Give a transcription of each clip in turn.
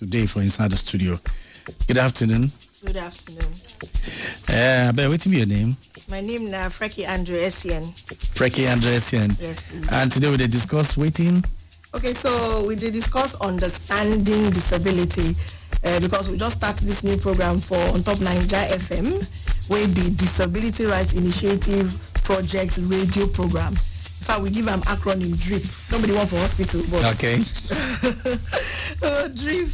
today for Inside the Studio. Good afternoon. Good afternoon. Uh, but what's your name? My name na Freki Andrew Essien. Freki Andresian. Yes, please. And today we discuss waiting. Okay, so we did discuss understanding disability uh, because we just started this new program for On Top Naija FM, where the Disability Rights Initiative Project radio program. In fact, we give an acronym DRIP. Nobody want for hospital, but Okay. uh, DRIP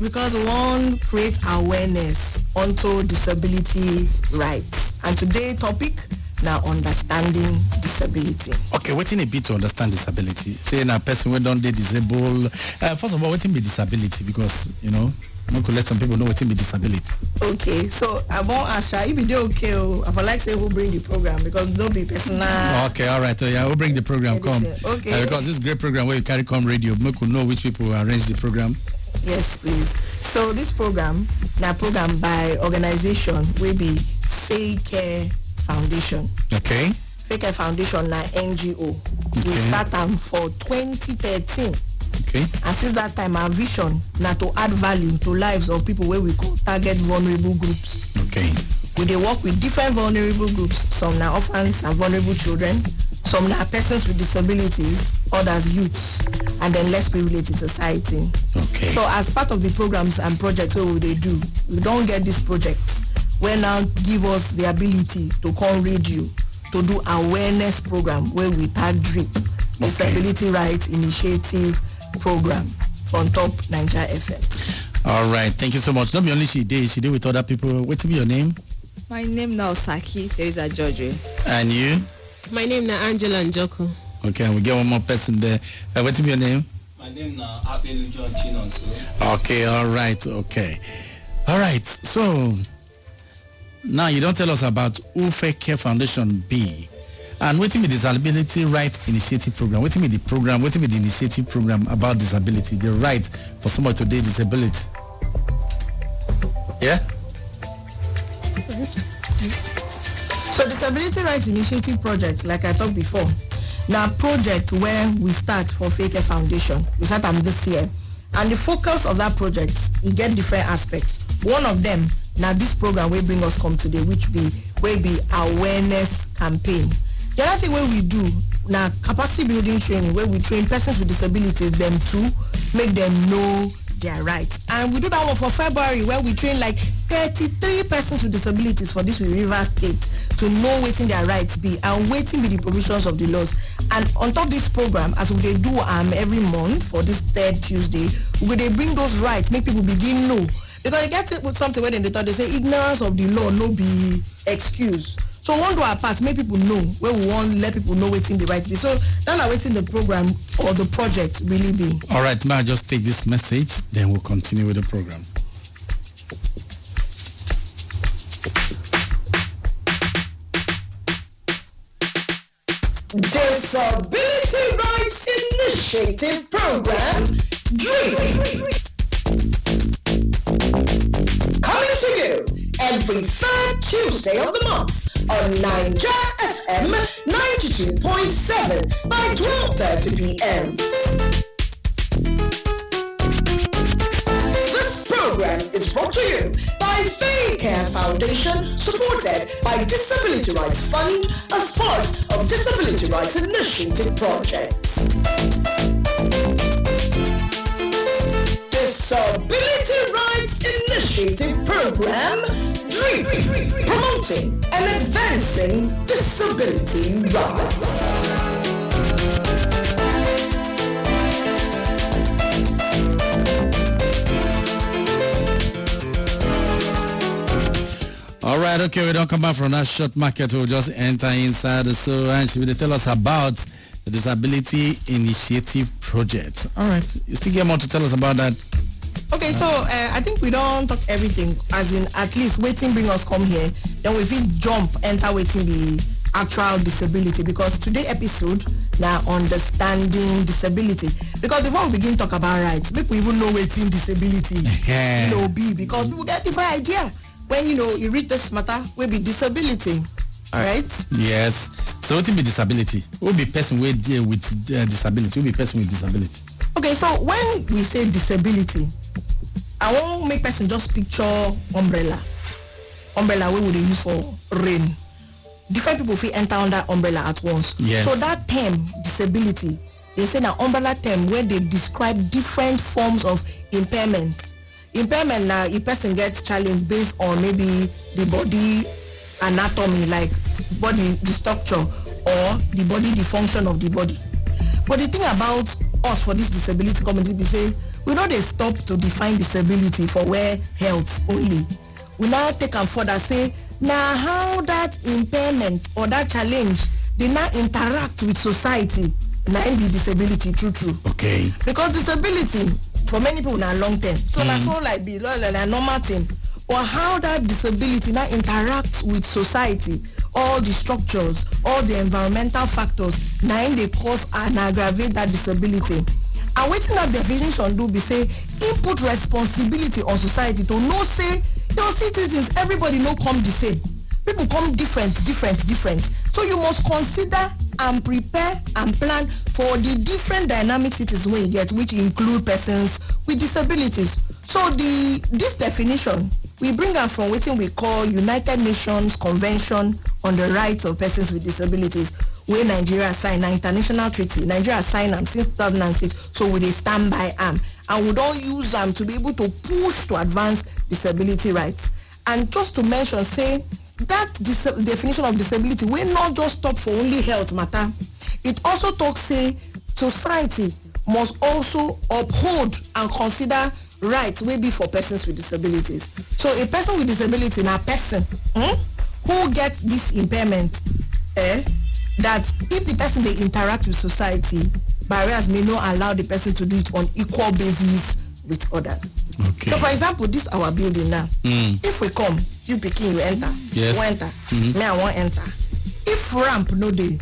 because we want create awareness onto disability rights. And today's topic now understanding disability. Okay, waiting a bit to understand disability. Say a person when don't they disabled. Uh, first of all, waiting be disability because you know we could let some people know waiting be disability. Okay, so I want Asha, if you do okay, oh, I would like say who bring the program because don't be personal. Okay, all right. So yeah, we'll bring the program. Come. okay. Uh, because this great program where you carry come radio, make we know which people arrange the program. Yes, please. So this program, now program by organization will be Faecare Foundation. Okay. Faecare Foundation na NGO. Okay. We start them for 2013. Okay. And since that time, our vision now to add value to lives of people where we call target vulnerable groups. Okay. We dey work with different vulnerable groups. Some na orphans and vulnerable children. Some na persons with disabilities, others youths, and then less privileged society. Okay. So as part of the programs and projects wey we dey do, we don't get these projects wey now give us the ability to call radio to do awareness program where we tag DRIP, Disability Rights Initiative Program on top Naija FM. All right. Thank you so much. Not be only she did, she did with other people. Wait to be your name My name now Saki Teresa George. and you. My name na Angela Njoku. Okay, and we get one more person there. Uh, wait to be your name. My name na Abelu John Chinonso. Okay, all right, okay. All right, so now you don't tell us about Ufe Care Foundation B. And waiting with Disability Rights Initiative Program. Waiting with the program, waiting with the initiative program about disability, the right for somebody to do disability. Yeah? So Disability Rights Initiative Project, like I talked before, now project where we start for Fake Foundation. We start am this year. And the focus of that project, you get different aspects. One of them, now this program will bring us come today, which be will be awareness campaign. The other thing where we do now capacity building training, where we train persons with disabilities, them to make them know their rights. And we do that one for February where we train like 33 persons with disabilities for this River State to know waiting their rights be and waiting be the provisions of the laws. And on top of this program, as we do um every month for this third Tuesday, we dey bring those rights, make people begin know. Because they get it with something where they thought they say ignorance of the law no be excuse. So we wan do our part make people know where we want let people know waiting the right be. So now na waiting the program or the project really be. All right, now just take this message, then we'll continue with the program. Disability Rights Initiative Program, DREAM. Coming to you every third Tuesday of the month on Naija FM 92.7 by 12.30 p.m. This program is brought to you by Faecare Foundation, supported by Disability Rights Fund as part of Disability Rights Initiative Project. Disability Rights Initiative Program, promoting and advancing disability rights. All right, okay, we don't come back from that short market. We'll just enter inside. So, and she will tell us about the Disability Initiative Project. All right, you still get more to tell us about that? Okay, so uh, I think we don't talk everything, as in at least waiting bring us come here, then we feel jump, enter waiting the actual disability because today episode now understanding disability because before we begin talk about rights, people even know waiting disability, Yeah. you know, be because people get different idea when you know you read this matter will be disability. All right. Yes. So what will be disability? Who be person with deal with uh, disability? Who be person with disability? Okay, so when we say disability, i won't make person just picture umbrella. Umbrella we dey use for rain. Different people fit enter under umbrella at once. Yes. so that term disability they say na umbrella term where they describe different forms of impairment. Impairment now, a person gets challenge based on maybe the body anatomy like body the structure or the body the function of the body. But the thing about us for this disability community be say we no dey stop to define disability for where health only. We now take am further say na how that impairment or that challenge dey now interact with society na im be disability true true. Okay. because disability for many people na long term. So na mm. so like be like na normal thing. But how that disability now interact with society all the structures all the environmental factors na im dey cause and aggravate that disability. And wetin that definition do be say im put responsibility on society to know say your citizens everybody no come the same. People come different different different. So you must consider and prepare and plan for the different dynamic cities wey you get which include persons with disabilities. So the this definition we bring am from wetin we call united nations convention on the rights of persons with disabilities wey nigeria sign na international treaty. Nigeria sign am since 2006 so we dey stand by am. And we don use am to be able to push to advance disability rights. And just to mention say that dis definition of disability wey not just stop for only health matter it also talk say society must also uphold and consider rights wey be for persons with disabilities so a person with disability na person hmm, who gets this impairment eh, that if the person they interact with society barriers may not allow the person to do it on equal basis with others. Okay. so for example this our building now if we come you pikin you enter Yes. you enter me i wan enter if ramp no dey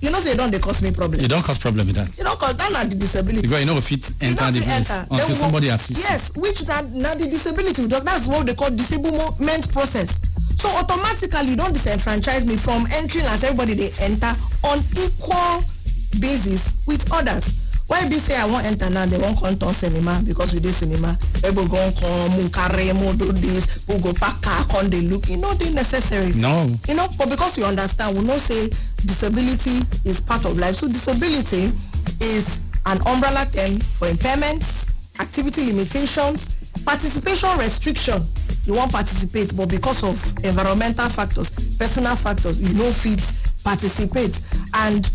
you know say e don dey cause me problem You don't cause problem with that. you know cause that na the disability Because you know fit you enter the place enter. until Then somebody assists you. yes which na na the disability we talk that's what they call disablement process so automatically you don disenfranchise me from entering as everybody dey enter on equal basis with others why be say i wan enter now they wan come turn cinema? Because we dey cinema. Everybody go come carry mu do this we go pack car come dey look. E no dey necessary. No. you know but because you understand we know say disability is part of life. So disability is an umbrella term for impairments activity limitations participation restriction. You wan participate but because of environmental factors personal factors you no fit participate. And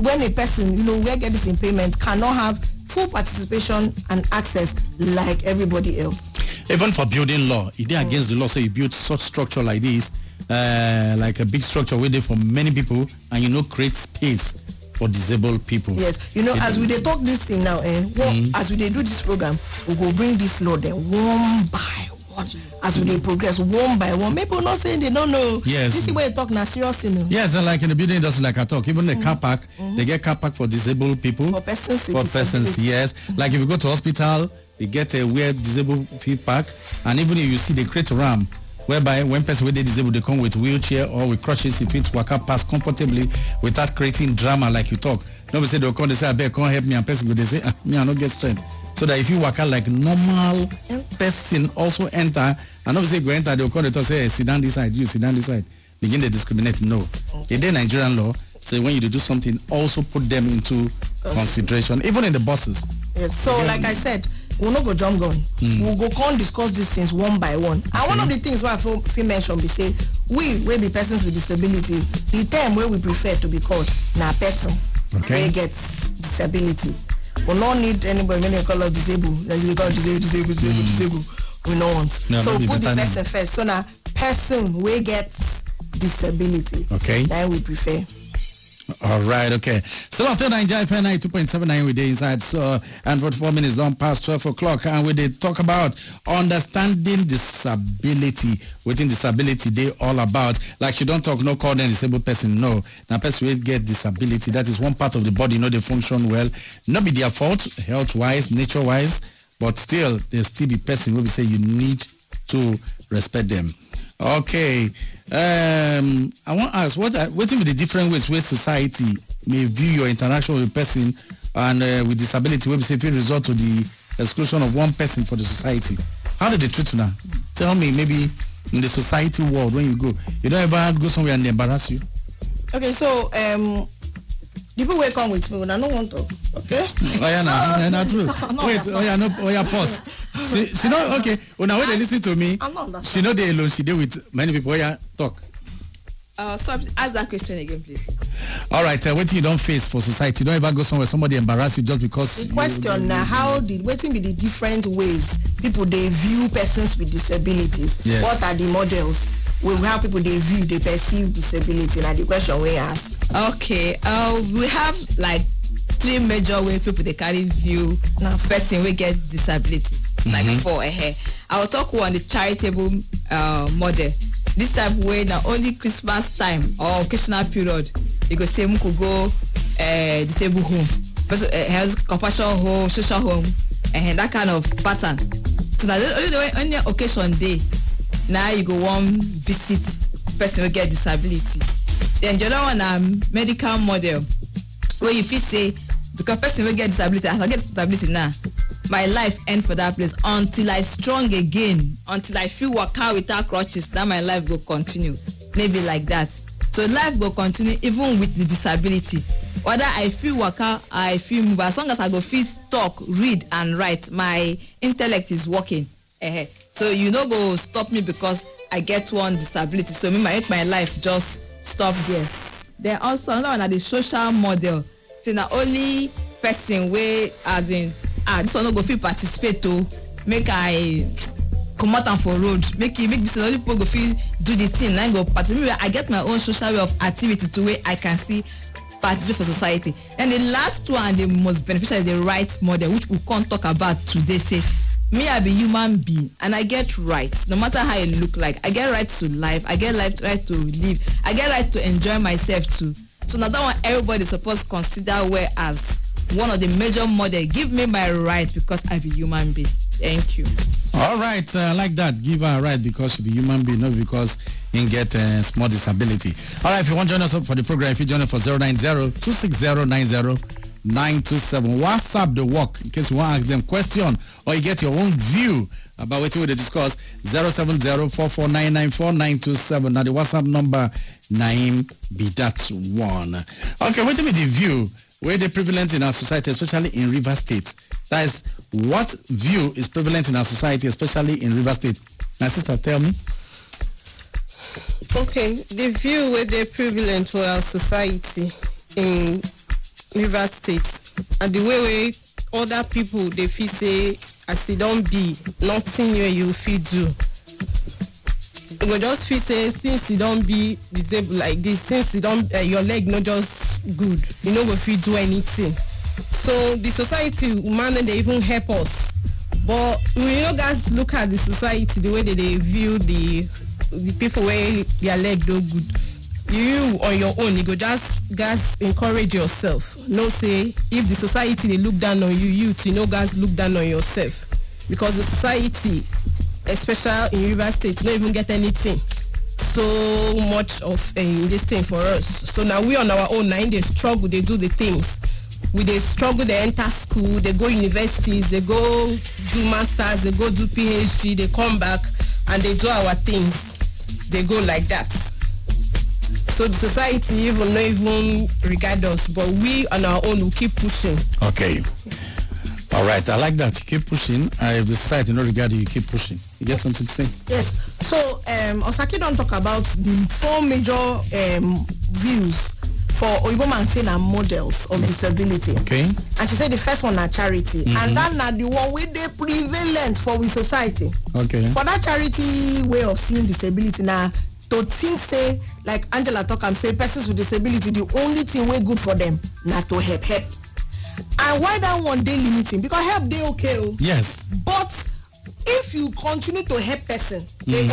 when a person you know where get this impairment cannot have full participation and access like everybody else. Even for building law, it dey against the law. So you build such structure like this, uh, like a big structure where they for many people, and you know create space for disabled people. yes you know as we dey talk this thing now eh one as we dey do this program we will bring this law dem one by as we progress one by one. People know say they don't know. Yes. this is wey you talk na serious thing o Yes, and like in the building industry, like I talk, even the mm. car park, mm-hmm. they get car park for disabled people. For persons For persons, yes. Mm-hmm. Like if you go to hospital, they get a weird disabled fee park, and even if you see they create ramp, whereby when person with disabled they come with wheelchair or with crutches, if it's waka pass comfortably without creating drama like you talk. Nobody say they'll come, they say, I beg, come help me, and person go, they say, ah, me, I don't get strength. So that if you waka like normal person also enter, and nobody say go enter, they'll come, they talk, say, hey, sit down this side, you sit down this side. Begin to discriminate. No. In the Nigerian law, say when you do something, also put them into consideration, even in the buses. yes so like i said we no go jump gun. We go come discuss these things one by one. And one of the things wey i fit fit mention be say we wey be persons with disability the term wey we prefer to be called na person. Okay. wey get disability. We no need anybody wey dey call us disabled. As they call disabled disabled disabled disabled. We no want. So put the person first. So na person wey get disability. Okay. na im we prefer. All right, okay. Still on still Nigeria FM 92.79 we day inside. So, and 44 minutes don't past 12 o'clock. And we did talk about understanding disability. Within disability, they all about. Like you don't talk, no call them disabled person. No. Now, person will get disability. That is one part of the body, you know, they function well. Not be their fault, health-wise, nature-wise. But still, there still be person will be say you need to respect them. Okay. Um, I want to ask what are, what are the different ways where society may view your interaction with a person and uh, with disability wey be say result to the exclusion of one person for the society. how did they treat you now tell me maybe in the society world when you go you don't ever go somewhere and embarrass you okay so um people wey come with me una no wan talk okay. oh yeah na na na true. No, wait oh yeah no oh yeah pause. She she no okay. Una wey dey lis ten to me I she no dey alone. She dey with many people. Oh yeah talk. Uh, so ask that question again, please. all right uh, wetin you don face for society you don ever go somewhere somebody embarrass you just because the question na how the wetin be the different ways people dey view persons with disabilities? Yes. what are the models? Wey how people dey view dey perceive disability? Na the question wey I ask. Okay, uh, we have like three major way people they carry view Na person we get disability. Like four eh. I will talk on the charitable uh, model. This type way na only Christmas time or occasional period you go say muku go uh, disabled home, person, uh, health compassion home, social home, and that kind of pattern. So the only the way only occasion day now you go wan visit person wey get disability. Then the other one na medical model wey you fit say because person wey get disability as I get disability now my life end for that place until I strong again until I fit waka without crutches na my life go continue. Maybe like that. So life go continue even with the disability. Whether I fit waka or I fit move as long as I go fit talk read and write my intellect is working. So you no go stop me because I get one disability. So make my life just stop there then also another one na the social model. Say na only person wey as in ah this one no go fit participate o make i comot am for road. Make e make be say na only people go fit do the thing. Na go participate i get my own social way of activity too wey i can still participate for society. Then the last one the most beneficial is the right model which we come talk about today say me i be human being and i get rights no matter how e look like i get right to life i get right, right to live i get right to enjoy myself too. So na that one everybody suppose consider well as one of the major model. Give me my rights because i be human being. Thank you. all right uh, like that give her a right because she be human being not because he get uh, small disability. All right if you wan join us up for the program if you join us for 090-260-90-927 whatsapp the work? In case you wan ask them question or you get your own view about wetin we dey discuss 070-4499-4927 na the whatsapp number na im be that one. Okay wetin be the view? Where dey prevalent in our society especially in River state? That is what view is prevalent in our society especially in River state? My sister tell me. Okay, the view wey dey prevalent for our society in Rivers State and the way wey other people dey feel say as e don be nothing wey you fit do. You just feel say since e don be disabled like this since e don uh, your leg no just good you no go fit do anything. So the society man dey even help us but we no gats look at the society the way they view the the people wey their leg no good you on your own you go just guys encourage yourself. No say if the society they look down on you you too no gats look down on yourself. Because the society especially in rivers State, not even get anything so much of um, this thing for us. So now we on our own now they struggle they do the things. We dey struggle they enter school they go universities they go do masters they go do phd they come back and they do our things. They go like that so the society even not even regard us but we on our own will keep pushing. Okay. All right i like that. You keep pushing. Uh, if the society no regard you you keep pushing. You get something to say? Yes. So um, Osaki don't talk about the four major um, views for oyibo man say na models of disability. Okay. And she said the first one are charity. And that na the one wey dey prevalent for we society. Okay. For that charity way of seeing disability na to think say like angela talk am say persons with disability the only thing wey good for them na to help help. And why that one dey limiting? Because help dey okay o yes. But if you continue to help person the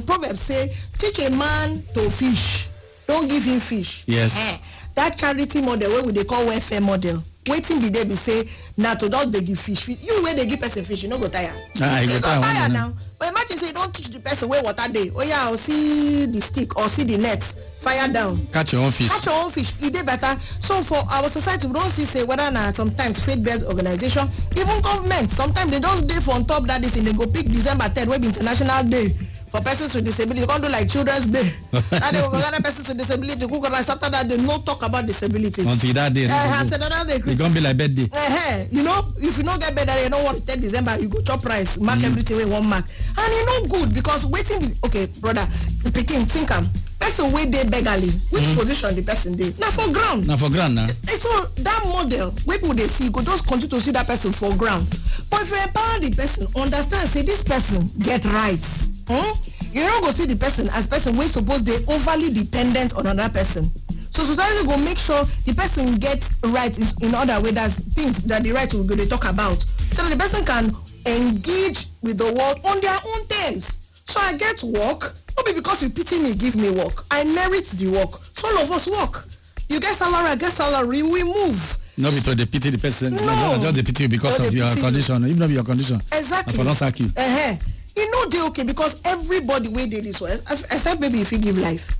uh, proverb say teach a man to fish. Don give him fish. Yes. Eh, that charity model wey we dey call welfare model wetin be there be say na to just dey give fish. Fish- you wey dey give person fish you no go tire. Ah, you go tire one day now. but imagine say you don teach the person wey water dey. Oh yeah or see the stick or see the net fire down. Catch your own fish. Catch your own fish. E dey better. So for our society we don see say whether na sometimes faith-based organisation even government sometimes they just dey for on top that thing. They go pick december third wey be international day for persons with disability come do like children's day. That day we go gather persons with disability. Cook rice after that day no talk about disability. Until that day uh, until that day e come be like birthday. Uh, you know if you no get better, that don't want work ten december you go chop rice mark mm. everything with one mark. And you no good because waiting, okay brother pikin think am. Person wey dey beggarly which mm. position the person dey? Na for ground. Na for ground na. So that model wey people dey see go just continue to see that person for ground. But if you empower the person understand say this person get rights hmm? you no go see the person as person we suppose they overly dependent on another person. So society go make sure the person gets rights in other way that's things that the right we go dey talk about. So that the person can engage with the world on their own terms. So i get work no be because you pity me give me work. I merit the work. So all of us work. You get salary i get salary we move. Not because to dey pity the person. No. no just dey pity you because No of your you. condition. If no be your condition exactly. na for don sack you uh-huh. E no dey okay because everybody wey dey this world except maybe if you give life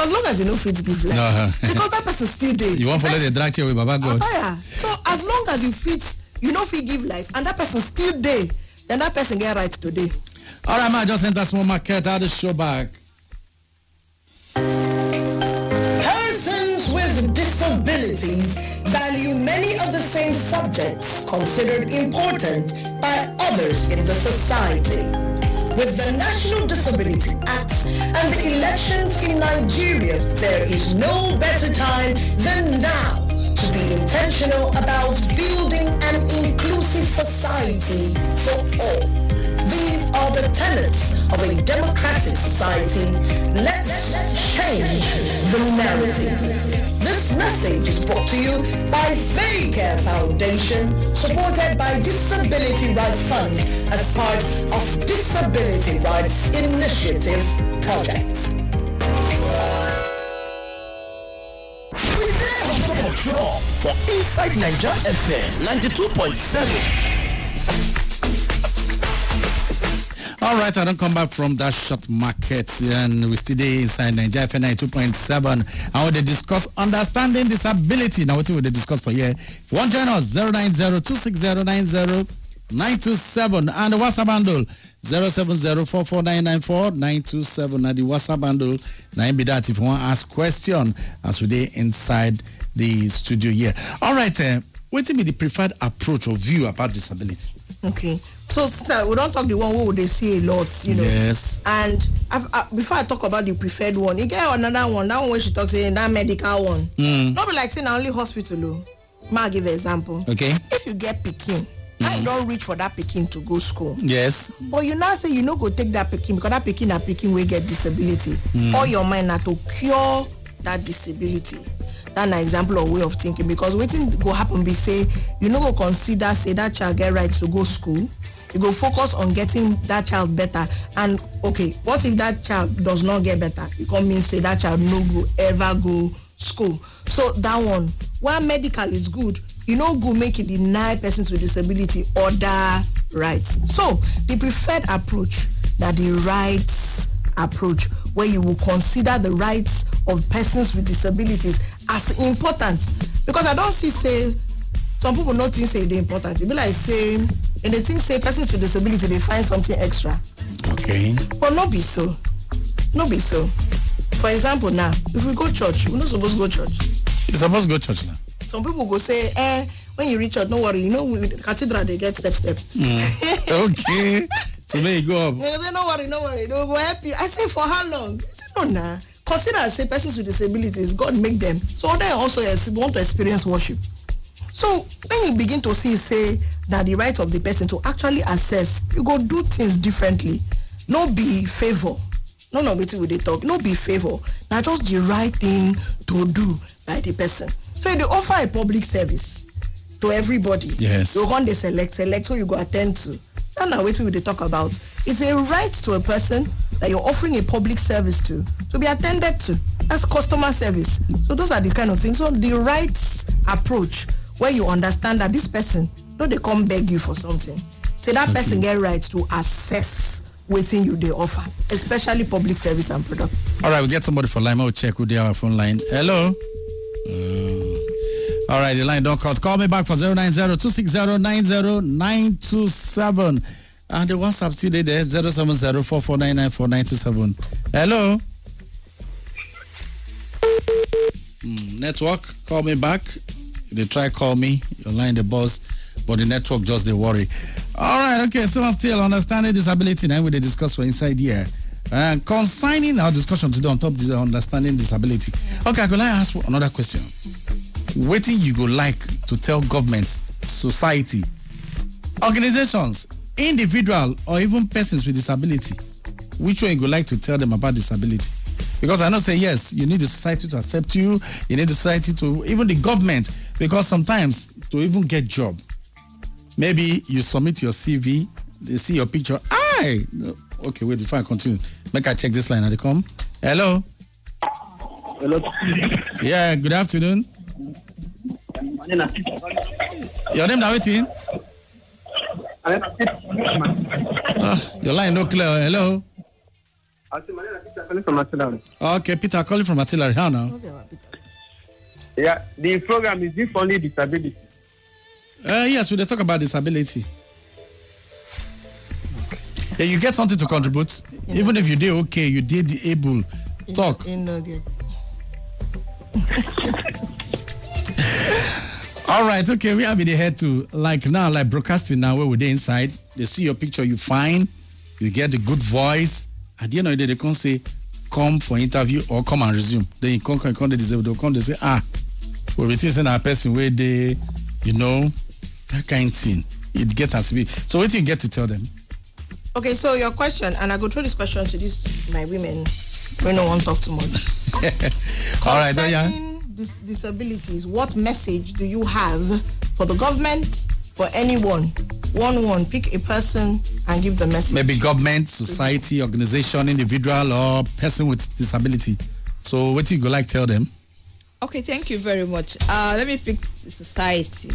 as long as you no fit give life Uh-huh. because that person still dey you wan follow the drag chair with baba god Ataya. so as long as you fit you no fit give life and that person still dey then that person get right today. all right ma just enter small market how the show back. Persons with disabilities value many of the same subjects considered important by others in the society. With the National Disability Act and the elections in Nigeria, there is no better time than now to be intentional about building an inclusive society for all. These are the tenets of a democratic society. Let's change the narrative. This message is brought to you by Care Foundation, supported by Disability Rights Fund as part of Disability Rights Initiative projects. For inside Naija FM 92.7. All right, I don't come back from that short market and we still there inside Nigeria FM 92.7. I want to discuss understanding disability. Now, what will discuss for here? If you want to join us, 090-260-90-927 and the WhatsApp handle 070-44994-927 and the WhatsApp handle 9 be that if you want to ask question as we dey inside the studio here. All right, uh, what be the preferred approach or view about disability? Okay. So, sister, we don't talk the one where they see a lot, you know. Yes. And uh, before I talk about the preferred one, you get another one. That one where she talks saying that medical one. Mm. Not be like saying only hospital. Oh. Ma give an example. Okay. If you get pikin, mm. you don't reach for that pikin to go school. Yes. But you now say you no go take that pikin because that pikin na pikin wey get disability. All your mind na to cure that disability. That na example of way of thinking because wetin go happen be say you no go consider say that child get right to go school. You go focus on getting that child better and okay, what if that child does not get better? It come mean say that child no go ever go school. So that one, while medical is good, you no go make e deny persons with disability other rights. So the preferred approach na the rights approach where you will consider the rights of persons with disabilities as important because I don see say some people no think say e dey important e be like say dem they think say persons with disability they find something extra. Okay. but not be so. Not be so. For example now if we go church we not supposed to go church. You're supposed to go church now. some people go say eh when you reach church no worry. You know we, cathedral dey get step step. Okay. so there you go. Up. they say no worry no worry. They go help you. I say for how long? I say no na consider say persons with disabilities god make them. So they also want to experience worship. So when you begin to see say na the right of the person to actually assess you go do things differently. No be favour no na wetin we dey talk. No be favour na just the right thing to do by the person. So you dey offer a public service to everybody. Yes. you go come dey select select who you go at ten d to. That na wetin we dey talk about. It's a right to a person that you're offering a public service to to be attended to. That's customer service. So those are the kind of things. So the rights approach where you understand that this person no dey come beg you for something say that person get right to access wetin you they offer especially public service and products. All right, we get somebody for line. We'll check who they are phone line. Hello. Uh, all right, the line don't cut. Call me back for 090-260-90927. And the WhatsApp still there, 070-4499-4927. Hello. Mm, network, call me back. They try call me, your line the boss, but the network just they worry. All right, okay, so still understanding disability now we discuss for inside here. Uh, consigning our discussion today on top of this understanding disability. Okay, could I ask another question? What Waiting you go like to tell government, society, organizations, individual, or even persons with disability, which one you go like to tell them about disability? Because I know say yes, you need the society to accept you, you need the society to even the government, because sometimes to even get job, maybe you submit your CV, they see your picture. Aye, okay, wait before I continue. Make I check this line. Are they come? Hello. Hello. Yeah. Good afternoon. Your name now waiting. Ah, your line no clear. Hello. Okay, Peter calling from Artillery. How now? Yeah, the program is if only disability. Uh, yes, we talk about disability. Yeah, you get something to contribute. Even if you did okay, you did able. Talk. in nugget. All right, okay, we have in the head to like now, like broadcasting now where we're there inside. They see your picture, you fine, you get the good voice. At the end of the day, they can't say come for interview or come and resume. Then you come, come, come, they disabled, they'll come, they say, ah, well, we think a person where they, you know, that kind of thing. It get us be. So what do you get to tell them? Okay, so your question, and I go through this question to this my women. We no one talk too much. All right, then, yeah. Dis- disabilities, what message do you have for the government, for anyone? One one, pick a person and give the message. Maybe government, society, organization, individual, or person with disability. So what do you go like tell them? Okay, thank you very much. Uh, let me pick society.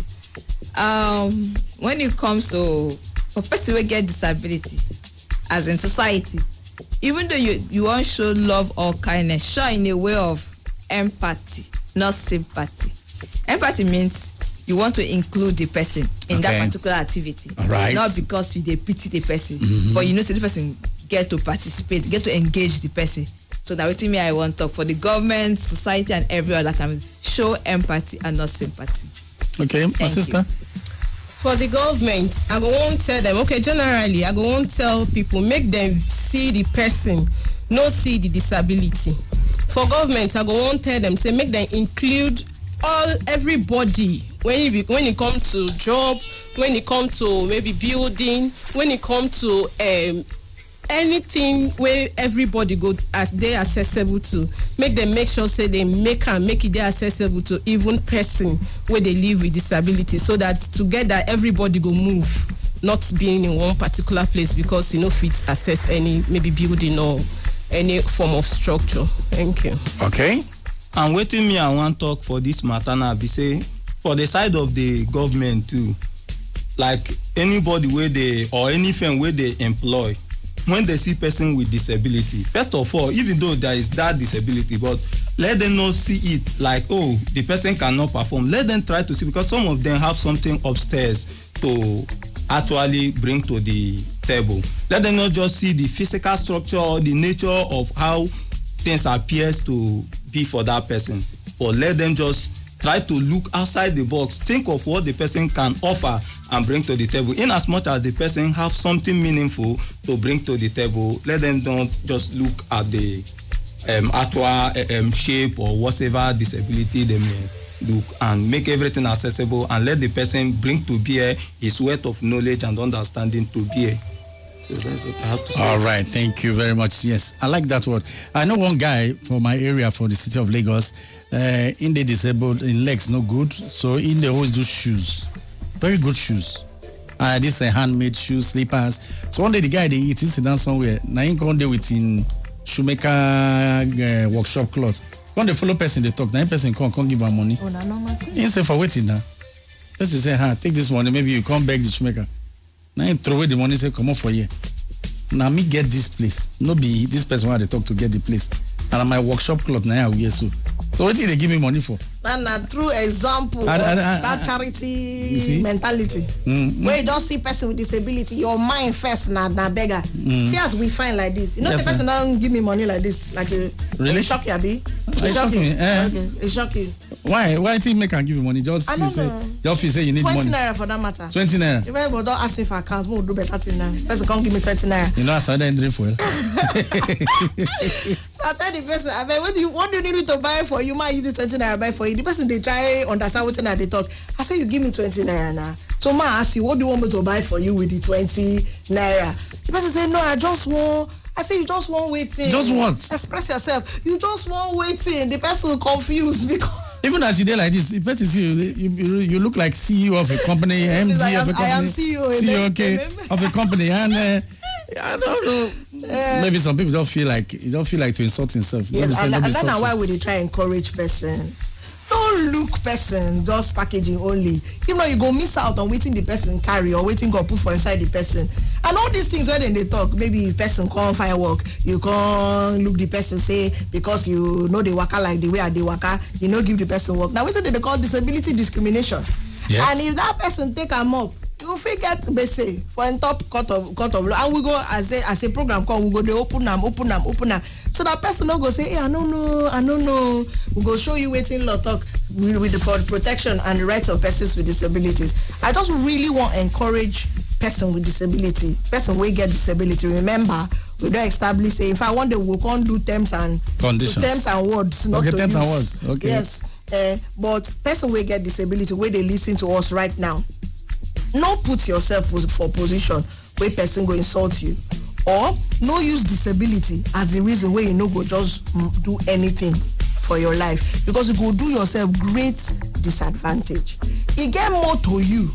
Um, when it comes to for person wey get disability, as in society, even though you you wan show love or kindness, show in a way of empathy, not sympathy. Empathy means you want to include the person in Okay. that particular activity, Alright. not because you dey pity the person, but you know say the person get to participate, get to engage the person. So na wetin me I wan talk for the government, society, and every other can show empathy and not sympathy. Okay, my Thank sister. for the government i go wan tell them okay generally i go wan tell people make them see the person no see the disability. For government i go wan tell them say make them include all everybody when be when e come to job when e come to maybe building when e come to um, anything wey everybody go as dey accessible to make dem make sure say dem make am make e dey accessible to even person wey dey live with disability so that together everybody go move not being in one particular place because you no fit access any maybe building or any form of structure thank you. Okay. and wetin me i wan talk for dis matter now be say for the side of the government too like anybody wey dey or any firm wey dey employ when they see person with disability first of all even though there is that disability but let them not see it like oh the person cannot perform. Let them try to see because some of them have something upstairs to actually bring to the table. Let them not just see the physical structure or the nature of how things appears to be for that person but let them just try to look outside the box. Think of what the person can offer and bring to the table. In as much as the person have something meaningful to bring to the table let them not just look at the um, actual um, shape or whatever disability they may look and make everything accessible and let the person bring to bear his wealth of knowledge and understanding to bear so that's what i have to say. All right, thank you very much. Yes, I like that word. I know one guy from my area for the city of Lagos. Uh, in the disabled, in legs no good, so in the always do shoes, very good shoes. Uh, this uh, handmade shoes, slippers. So one day the guy they eat, he sit down somewhere. Now he come there with in shoemaker uh, workshop cloth. Come the follow person they talk. Now person come come give am money. Oh, normal thing. He say for waiting now. Person say, "Ha, take this money. Maybe you come back the shoemaker." Now he throw away the money. Say, "Come on for here." na me get this place no be this person i dey talk to get the place and my workshop cloth na i wear so so wetin you dey give me money for. That na true example I- I- I- that charity You mentality. Mm, wey you don see person with disability your mind first na na beggar. See as we find like this you know Yes, say person ma'am. don give me money like this like you Really? shock you abi. E shock me, eh. okay e shock you. Why why think make am give you money? Just I don't say know. just feel say you need twenty money. naira for that matter. Twenty naira? If anybody don ask me for account mo do better thing now person come give me twenty naira? You know i dey drink fuel. so i tell the person abeg what do you what do you need me to buy for you? Ma use the twenty naira buy for you the person dey try understand wetin i dey talk i say you give me twenty naira na so ma ask you what do you want me to buy for you with the twenty naira? The person say no i just wan i say you just wan waiting. Just what? express yourself. You just wan waiting. the person confused because. even as you dey like this the person see you you you, look like ceo of a company md am- of a company I am CEO, ceo okay of a company. And uh, i don't know. Maybe some people don't feel like you don't feel like to insult himself. Yes and, and that na insult why we try encourage persons no look person just packaging only. If not you go miss out on wetin the person carry or wetin god put for inside the person. And all these things wey dem dey talk maybe person come find work you come look the person say because you no dey waka like the way i dey waka you no give the person work. Na wetin dem dey call disability discrimination. Yes. and if that person take am up you fit get gbese for top court of court of law. And we go as a as a program come we go dey open am open am open am. So that person no go say hey i no know i no know. We go show you wetin law talk with, with the, for the protection and the rights of persons with disabilities i just really wan encourage person with disability person wey get disability remember we don't establish say in fact one day we come do terms and Conditions. terms and words not Okay, to terms and words. Okay. yes uh, but person wey get disability Where they listen to us right now no put yourself for position wey person go insult you or no use disability as the reason wey you no go just do anything for your life because you go do yourself great disadvantage. E get more to you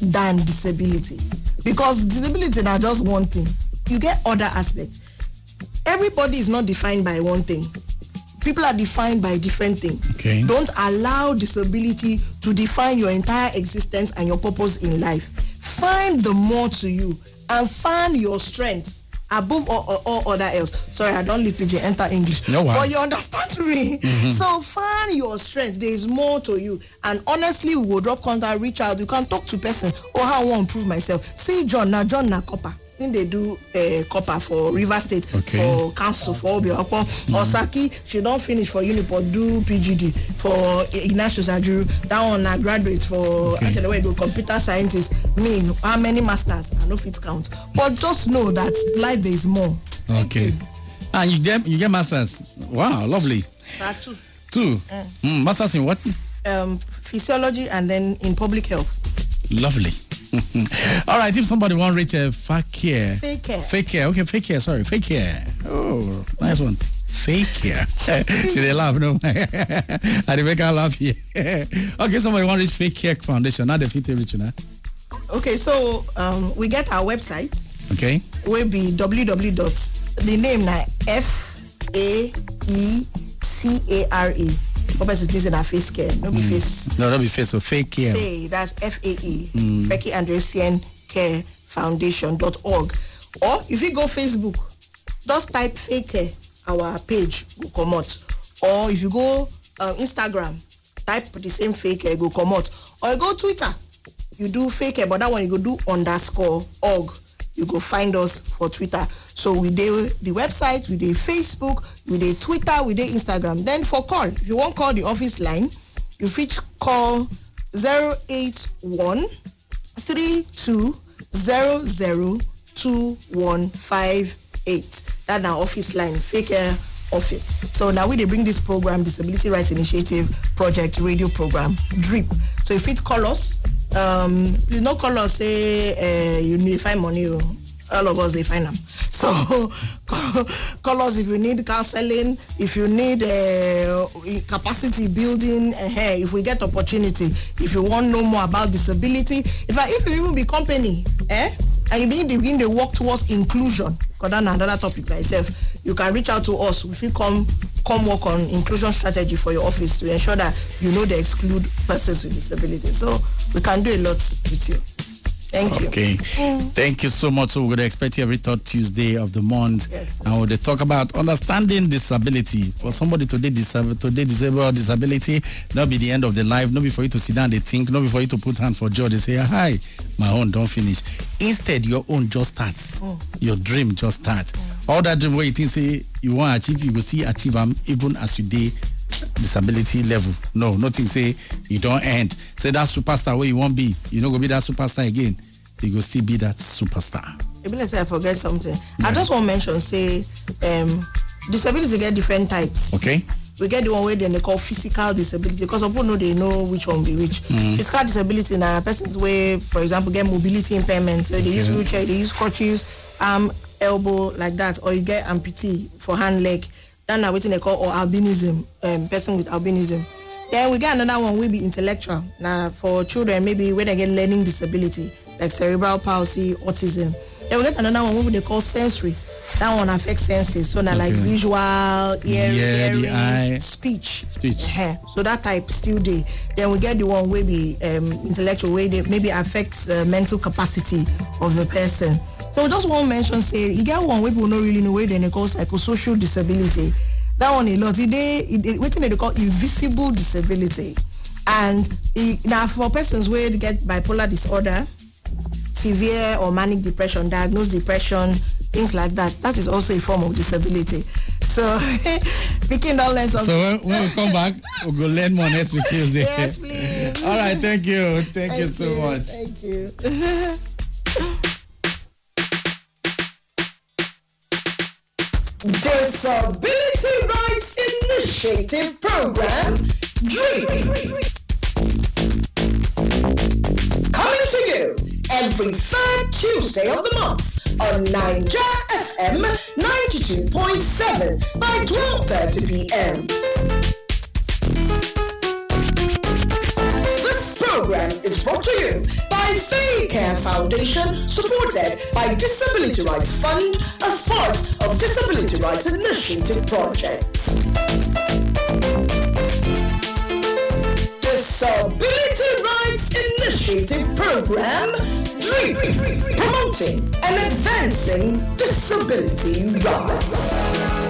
than disability because disability na just one thing. You get other aspects. Everybody is not defined by one thing. People are defined by different things. Okay. don't allow disability to define your entire existence and your purpose in life. Find the more to you and find your strengths above all, all, all other else. Sorry i don't leave pidgin enter english. No wahala. but you understand me. Mm-hmm. So find your strength. There is more to you. And honestly we go drop contact reach out. You can talk to person. Oh how i wan improve myself. See john na john na dey do uh, copper for rivers state Okay. for council for Obio-Akpor osaki she don finish for uniport do pgd for ignatius ajuru that one na graduate for Okay. akedewe go computer scientist. Me how many masters? I no fit count. But just know that life there is more. okay. And you. Get you get masters. Wow lovely. Tattoo two. Mm, masters in what? Um, physiology and then in public health. lovely all right if somebody wan reach a uh, fakir. Fake care. fake care okay fake care sorry fake care oh nice one. Fake care she dey laugh no. I make her laugh here okay somebody wan reach Faecare Foundation. How dey fit take reach una Okay, so um, we get our website. Okay. Wey be www the name na f a e c a r e for person say na face care no be face no no be face so fake care Faye, that's F A E, Becky Andresian Care Foundation dot org. Or if you go Facebook, just type fake care, our page will come out. Or if you go um, Instagram, type the same fake care, go come out. Or you go Twitter, you do fake care, but that one you go do underscore org. You go find us for Twitter. So we do the website, we do Facebook, we do Twitter, we do Instagram. Then for call, if you want call the office line, you fit call 081 32 00 2158. That's our office line, fake air office. So now we they bring this program, Disability Rights Initiative Project Radio Program, DRIP. So if it call us, um, please not call us say uh, you need find money. oh. All of us they find them. So call, us if you need counseling, if you need uh, capacity building. Uh, if we get opportunity, if you want know more about disability, if I, if you even be company, eh, and you begin to begin to work towards inclusion, because that's another topic by itself. You can reach out to us. If you come come work on inclusion strategy for your office to ensure that you know they exclude persons with disabilities. So we can do a lot with you. Thank you. Okay. Thank you so much. So we're going to expect you every third Tuesday of the month. Yes, and we'll talk about understanding disability. For somebody today disabled, today disabled disability, not be the end of the life, not be for you to sit down and think, not be for you to put hand for joy. They say, hi, my own don't finish. Instead, your own just starts. Oh. Your dream just starts. All that dream where you think say you want to achieve, you will see achieve them even as you day disability level. No, nothing say you don't end. Say that superstar where you won't be. You not go be that superstar again. You go still be that superstar. Maybe let's say I forget something. I just want to mention, say, um, disability get different types. Okay? We get the one where then they call physical disability because people know they know which one be which. Mm. Physical disability now persons where, for example, get mobility impairment. So they use wheelchair, they use crutches, arm, elbow like that, or you get amputee for hand leg. Then now what they call or albinism, um, person with albinism. Then we get another one will be intellectual. Now for children, maybe when they get learning disability, like cerebral palsy, autism. Then we get another one what they call sensory. That one affects senses. So now like Okay. visual, ear, Yeah, the hearing, eye. speech. Speech. Ehen. So that type still there. Then we get the one where be um, intellectual, where they maybe affects the mental capacity of the person. So just one mention say you get one where people not really know where they call psychosocial disability. That one a lot. They it, what they call invisible disability, and now for persons where they get bipolar disorder, severe or manic depression, diagnosed depression, things like that. That is also a form of disability. So, picking down less of So when, when we come back, we'll go learn more next week Tuesday. Yes, please. All right, thank you. Thank, you so much. Thank you. Disability Rights Initiative Program, DRIP. Coming to you every third Tuesday of the month on Naija FM 92.7 by 12.30 p.m. program is brought to you by Faecare Foundation, supported by Disability Rights Fund as part of Disability Rights Initiative projects. Disability Rights Initiative Program, DRIP, promoting and advancing disability rights.